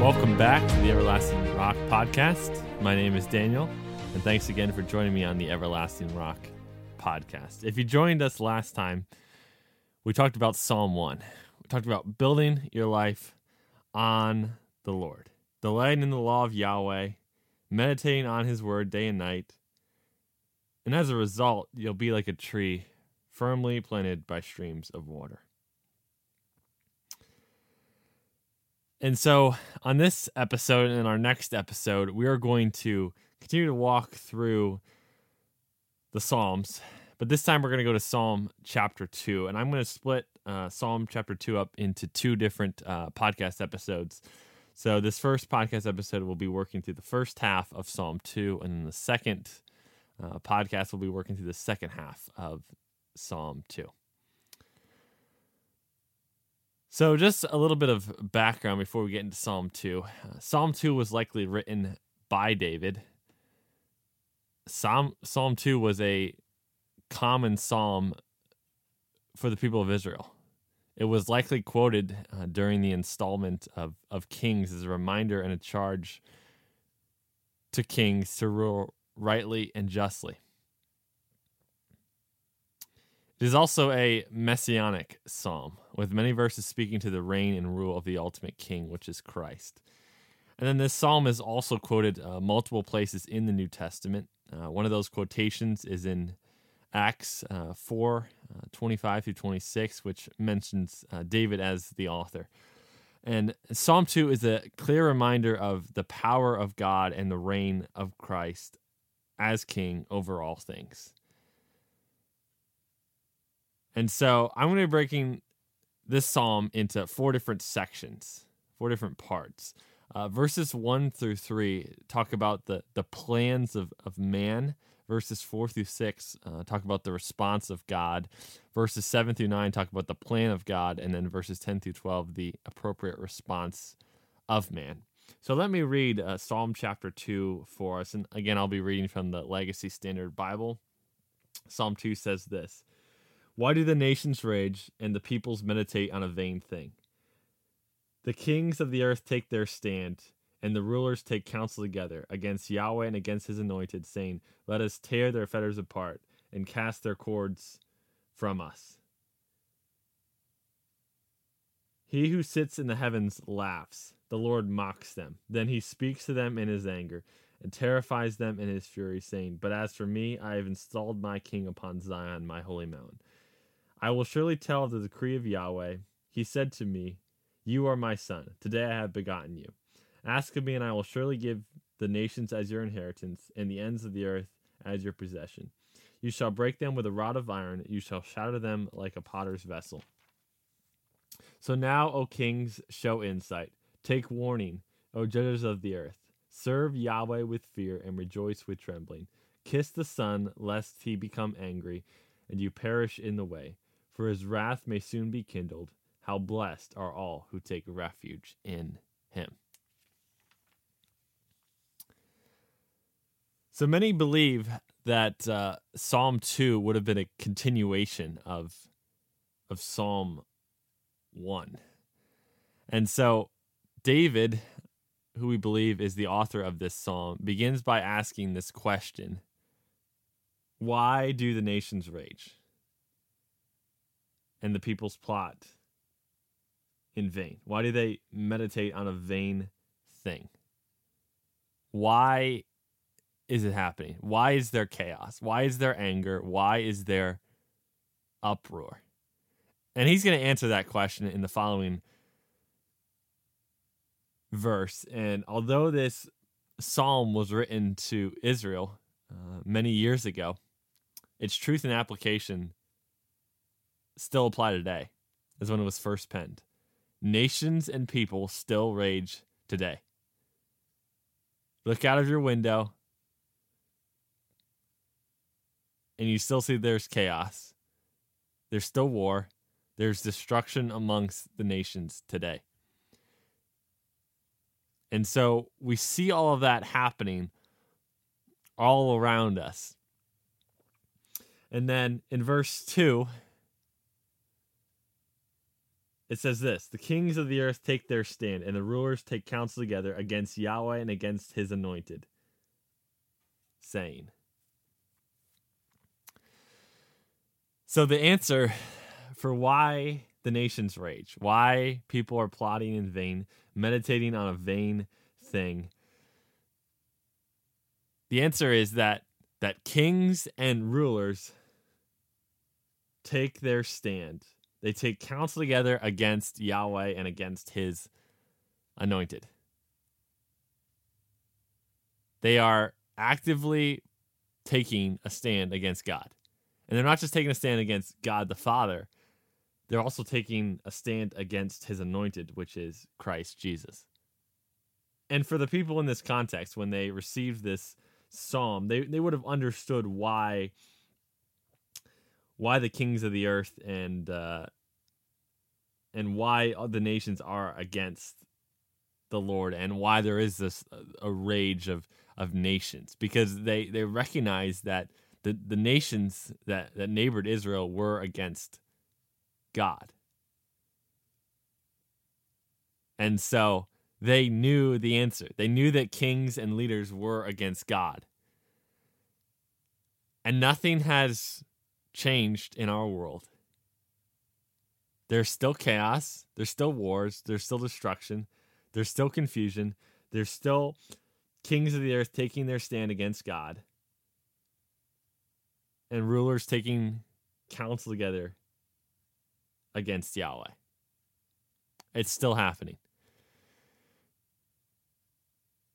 Welcome back to the Everlasting Rock podcast. My name is Daniel, and thanks again for joining me on the Everlasting Rock podcast. If you joined us last time, we talked about Psalm 1. We talked about building your life on the Lord, delighting in the law of Yahweh, meditating on his word day and night. And as a result, you'll be like a tree firmly planted by streams of water. And so, on this episode and in our next episode, we are going to continue to walk through the Psalms, but this time we're going to go to Psalm chapter 2. And I'm going to split uh, Psalm chapter 2 up into two different uh, podcast episodes. So, this first podcast episode will be working through the first half of Psalm 2, and then the second uh, podcast will be working through the second half of Psalm 2. So, just a little bit of background before we get into Psalm 2. Uh, Psalm 2 was likely written by David. Psalm, psalm 2 was a common psalm for the people of Israel. It was likely quoted uh, during the installment of, of Kings as a reminder and a charge to kings to rule rightly and justly. It is also a messianic psalm, with many verses speaking to the reign and rule of the ultimate king, which is Christ. And then this psalm is also quoted uh, multiple places in the New Testament. Uh, one of those quotations is in Acts uh, 4 uh, 25 through 26, which mentions uh, David as the author. And Psalm 2 is a clear reminder of the power of God and the reign of Christ as king over all things. And so I'm going to be breaking this psalm into four different sections, four different parts. Uh, verses one through three talk about the, the plans of, of man. Verses four through six uh, talk about the response of God. Verses seven through nine talk about the plan of God. And then verses 10 through 12, the appropriate response of man. So let me read uh, Psalm chapter 2 for us. And again, I'll be reading from the Legacy Standard Bible. Psalm 2 says this why do the nations rage and the peoples meditate on a vain thing? The kings of the earth take their stand, and the rulers take counsel together against Yahweh and against his anointed, saying, Let us tear their fetters apart and cast their cords from us. He who sits in the heavens laughs. The Lord mocks them. Then he speaks to them in his anger and terrifies them in his fury, saying, But as for me, I have installed my king upon Zion, my holy mountain. I will surely tell the decree of Yahweh. He said to me, You are my son. Today I have begotten you. Ask of me, and I will surely give the nations as your inheritance, and the ends of the earth as your possession. You shall break them with a rod of iron, you shall shatter them like a potter's vessel. So now, O kings, show insight. Take warning, O judges of the earth. Serve Yahweh with fear and rejoice with trembling. Kiss the Son, lest he become angry, and you perish in the way for his wrath may soon be kindled. How blessed are all who take refuge in him. So many believe that uh, Psalm 2 would have been a continuation of, of Psalm 1. And so David, who we believe is the author of this psalm, begins by asking this question Why do the nations rage? And the people's plot in vain? Why do they meditate on a vain thing? Why is it happening? Why is there chaos? Why is there anger? Why is there uproar? And he's going to answer that question in the following verse. And although this psalm was written to Israel uh, many years ago, its truth and application still apply today as when it was first penned. Nations and people still rage today. Look out of your window and you still see there's chaos. There's still war. There's destruction amongst the nations today. And so we see all of that happening all around us. And then in verse 2, it says this The kings of the earth take their stand, and the rulers take counsel together against Yahweh and against his anointed, saying. So, the answer for why the nations rage, why people are plotting in vain, meditating on a vain thing, the answer is that that kings and rulers take their stand. They take counsel together against Yahweh and against his anointed. They are actively taking a stand against God. And they're not just taking a stand against God the Father, they're also taking a stand against his anointed, which is Christ Jesus. And for the people in this context, when they received this psalm, they, they would have understood why why the kings of the earth and uh, and why the nations are against the Lord and why there is this uh, a rage of of nations because they they recognize that the the nations that that neighbored Israel were against God. And so they knew the answer. They knew that kings and leaders were against God. And nothing has changed in our world. There's still chaos, there's still wars, there's still destruction, there's still confusion, there's still kings of the earth taking their stand against God, and rulers taking counsel together against Yahweh. It's still happening.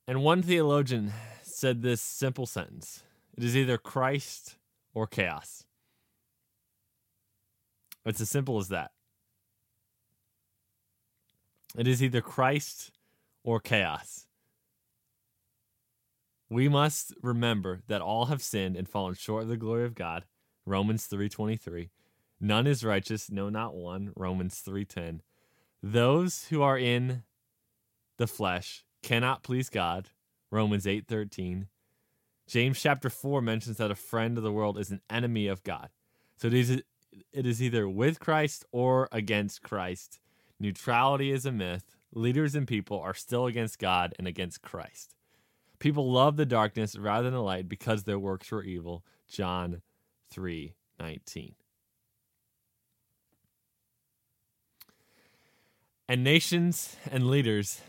And one theologian said this simple sentence it is either Christ or chaos. It's as simple as that. It is either Christ or chaos. We must remember that all have sinned and fallen short of the glory of God. Romans 3:23. None is righteous, no not one. Romans 3:10. Those who are in the flesh cannot please God. Romans 8:13. James chapter 4 mentions that a friend of the world is an enemy of God. So is it is either with Christ or against Christ. Neutrality is a myth. Leaders and people are still against God and against Christ. People love the darkness rather than the light because their works were evil. John 3:19. And nations and leaders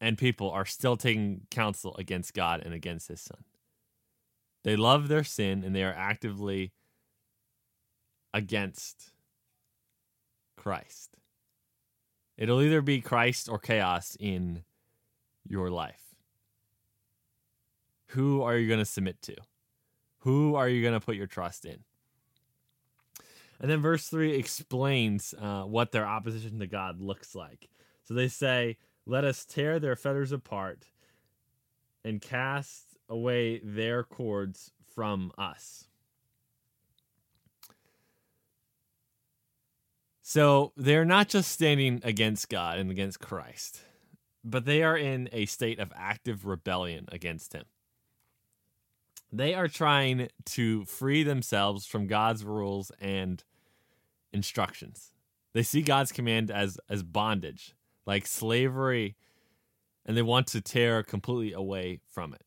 and people are still taking counsel against God and against his son. They love their sin and they are actively against Christ. It'll either be Christ or chaos in your life. Who are you going to submit to? Who are you going to put your trust in? And then verse 3 explains uh, what their opposition to God looks like. So they say, Let us tear their fetters apart and cast away their cords from us. So they're not just standing against God and against Christ, but they are in a state of active rebellion against Him. They are trying to free themselves from God's rules and instructions. They see God's command as as bondage, like slavery, and they want to tear completely away from it.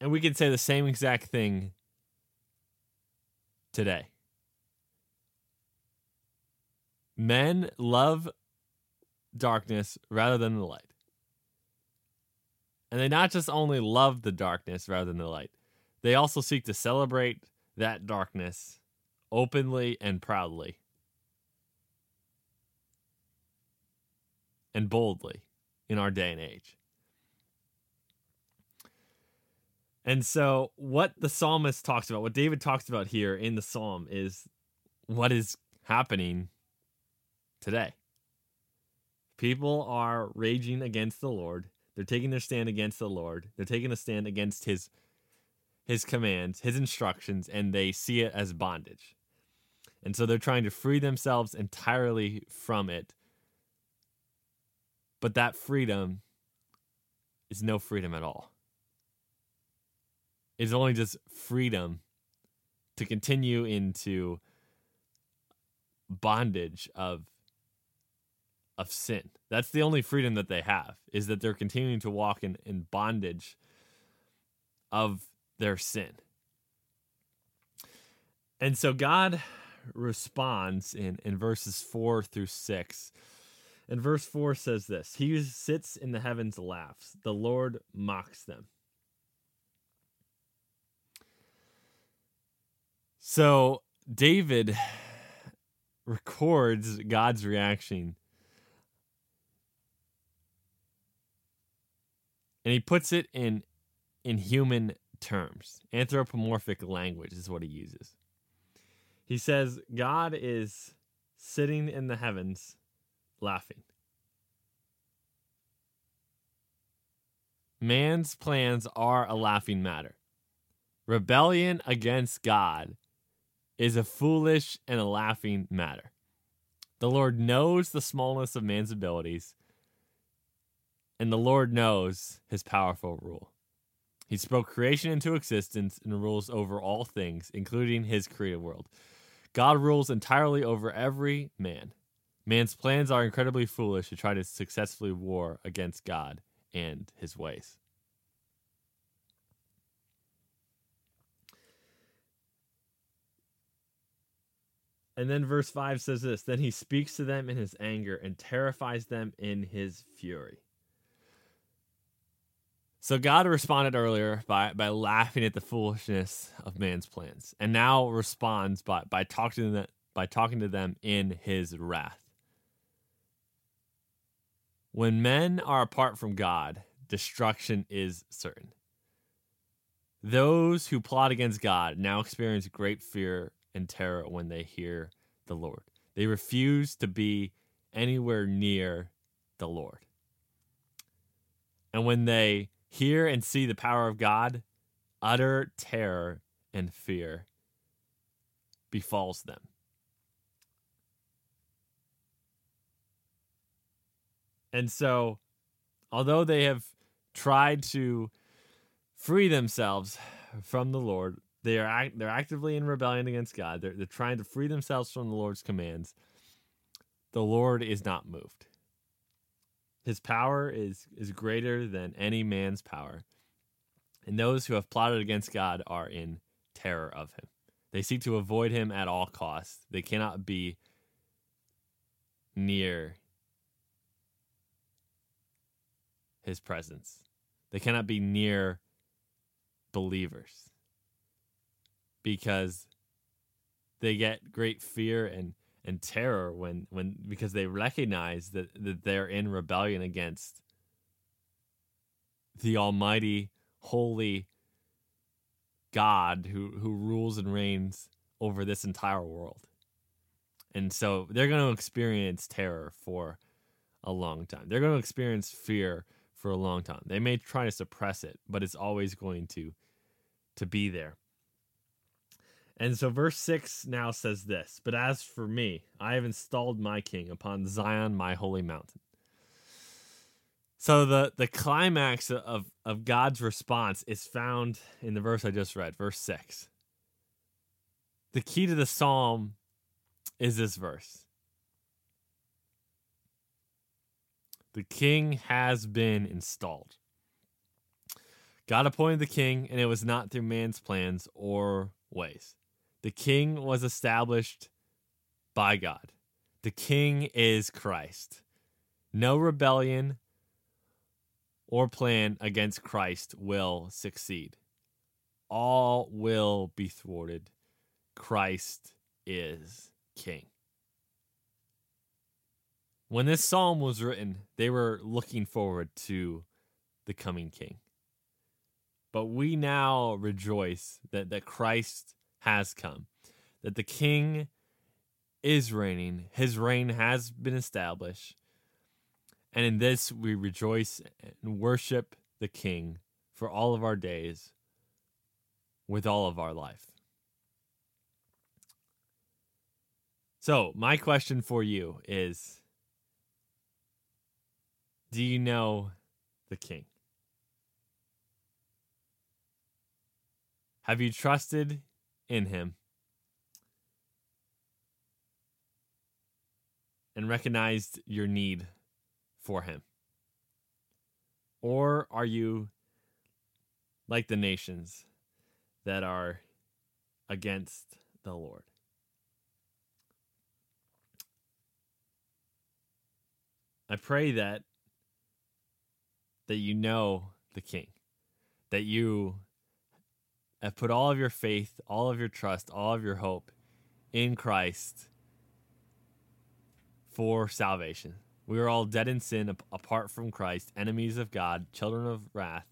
And we can say the same exact thing today. Men love darkness rather than the light. And they not just only love the darkness rather than the light, they also seek to celebrate that darkness openly and proudly and boldly in our day and age. And so, what the psalmist talks about, what David talks about here in the psalm, is what is happening today. People are raging against the Lord. They're taking their stand against the Lord. They're taking a stand against his his commands, his instructions, and they see it as bondage. And so they're trying to free themselves entirely from it. But that freedom is no freedom at all. It's only just freedom to continue into bondage of of sin. That's the only freedom that they have is that they're continuing to walk in, in bondage of their sin. And so God responds in, in verses 4 through 6. And verse 4 says this He who sits in the heavens laughs, the Lord mocks them. So David records God's reaction and he puts it in in human terms. Anthropomorphic language is what he uses. He says God is sitting in the heavens laughing. Man's plans are a laughing matter. Rebellion against God is a foolish and a laughing matter. The Lord knows the smallness of man's abilities and the Lord knows his powerful rule. He spoke creation into existence and rules over all things, including his created world. God rules entirely over every man. Man's plans are incredibly foolish to try to successfully war against God and his ways. And then verse 5 says this Then he speaks to them in his anger and terrifies them in his fury. So God responded earlier by, by laughing at the foolishness of man's plans, and now responds by, by talking to them by talking to them in his wrath. When men are apart from God, destruction is certain. Those who plot against God now experience great fear and terror when they hear the Lord. They refuse to be anywhere near the Lord. And when they hear and see the power of God, utter terror and fear befalls them. And so, although they have tried to free themselves from the Lord, they are act- they're actively in rebellion against God. They're, they're trying to free themselves from the Lord's commands. The Lord is not moved. His power is, is greater than any man's power. And those who have plotted against God are in terror of him. They seek to avoid him at all costs. They cannot be near his presence. They cannot be near believers because they get great fear and and terror when when because they recognize that that they're in rebellion against the almighty holy god who who rules and reigns over this entire world. And so they're going to experience terror for a long time. They're going to experience fear for a long time. They may try to suppress it but it's always going to to be there and so verse 6 now says this But as for me, I have installed my king upon Zion, my holy mountain. So the, the climax of, of God's response is found in the verse I just read, verse 6. The key to the psalm is this verse The king has been installed. God appointed the king, and it was not through man's plans or ways. The king was established by God. The king is Christ. No rebellion or plan against Christ will succeed. All will be thwarted. Christ is king. When this psalm was written, they were looking forward to the coming king. But we now rejoice that, that Christ has come, that the king is reigning, his reign has been established. And in this we rejoice and worship the king for all of our days with all of our life. So, my question for you is Do you know the king? Have you trusted in him. and recognized your need for him? Or are you like the nations that are against the Lord? I pray that that you know the king that you have put all of your faith, all of your trust, all of your hope in Christ for salvation. We are all dead in sin apart from Christ, enemies of God, children of wrath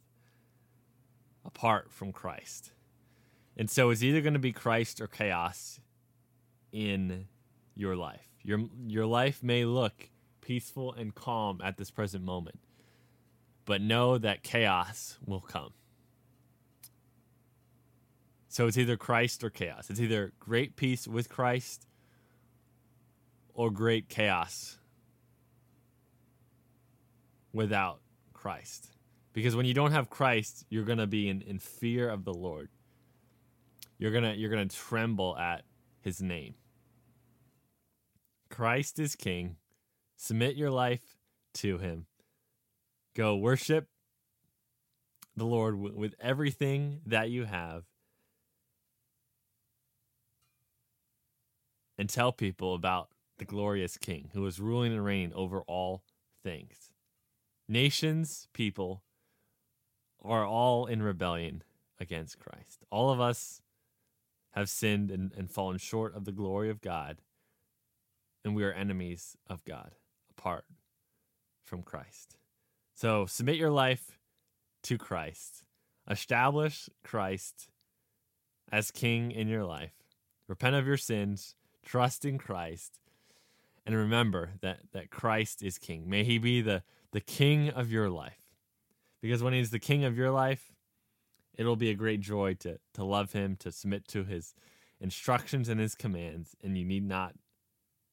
apart from Christ. And so it's either going to be Christ or chaos in your life. Your your life may look peaceful and calm at this present moment, but know that chaos will come. So it's either Christ or chaos. It's either great peace with Christ or great chaos without Christ. Because when you don't have Christ, you're going to be in, in fear of the Lord. You're going to you're going to tremble at his name. Christ is king. Submit your life to him. Go worship the Lord with everything that you have and tell people about the glorious King who is ruling and reigning over all things. Nations, people are all in rebellion against Christ. All of us have sinned and, and fallen short of the glory of God, and we are enemies of God apart from Christ. So submit your life to Christ, establish Christ as King in your life, repent of your sins trust in Christ, and remember that, that Christ is King. May He be the, the King of your life. Because when He's the King of your life, it'll be a great joy to, to love Him, to submit to His instructions and His commands, and you need not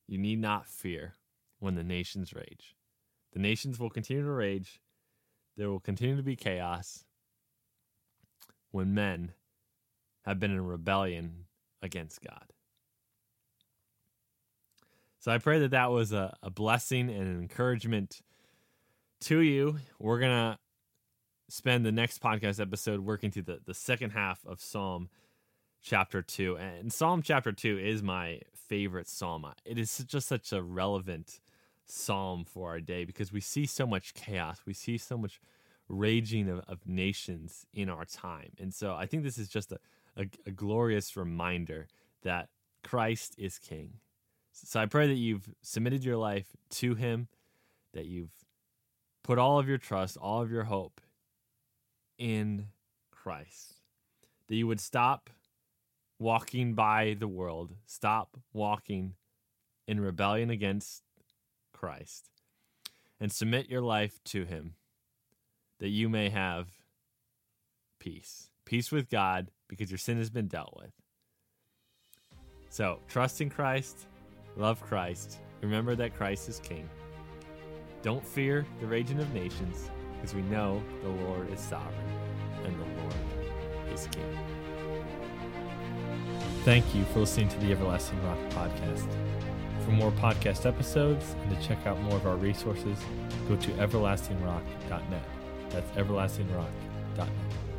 you need not fear when the nations rage. The nations will continue to rage. There will continue to be chaos when men have been in rebellion against God. So I pray that that was a, a blessing and an encouragement to you. We're going to spend the next podcast episode working through the, the second half of Psalm chapter 2. And Psalm chapter 2 is my favorite psalm. It is just such a relevant psalm for our day because we see so much chaos. We see so much raging of, of nations in our time. And so I think this is just a, a, a glorious reminder that Christ is king so I pray that you've submitted your life to Him, that you've put all of your trust, all of your hope in Christ, that you would stop walking by the world, stop walking in rebellion against Christ, and submit your life to Him, that you may have peace. Peace with God because your sin has been dealt with. So, trust in Christ Love Christ. Remember that Christ is King. Don't fear the raging of nations, because we know the Lord is sovereign and the Lord is King. Thank you for listening to the Everlasting Rock podcast. For more podcast episodes and to check out more of our resources, go to everlastingrock.net. That's everlastingrock.net.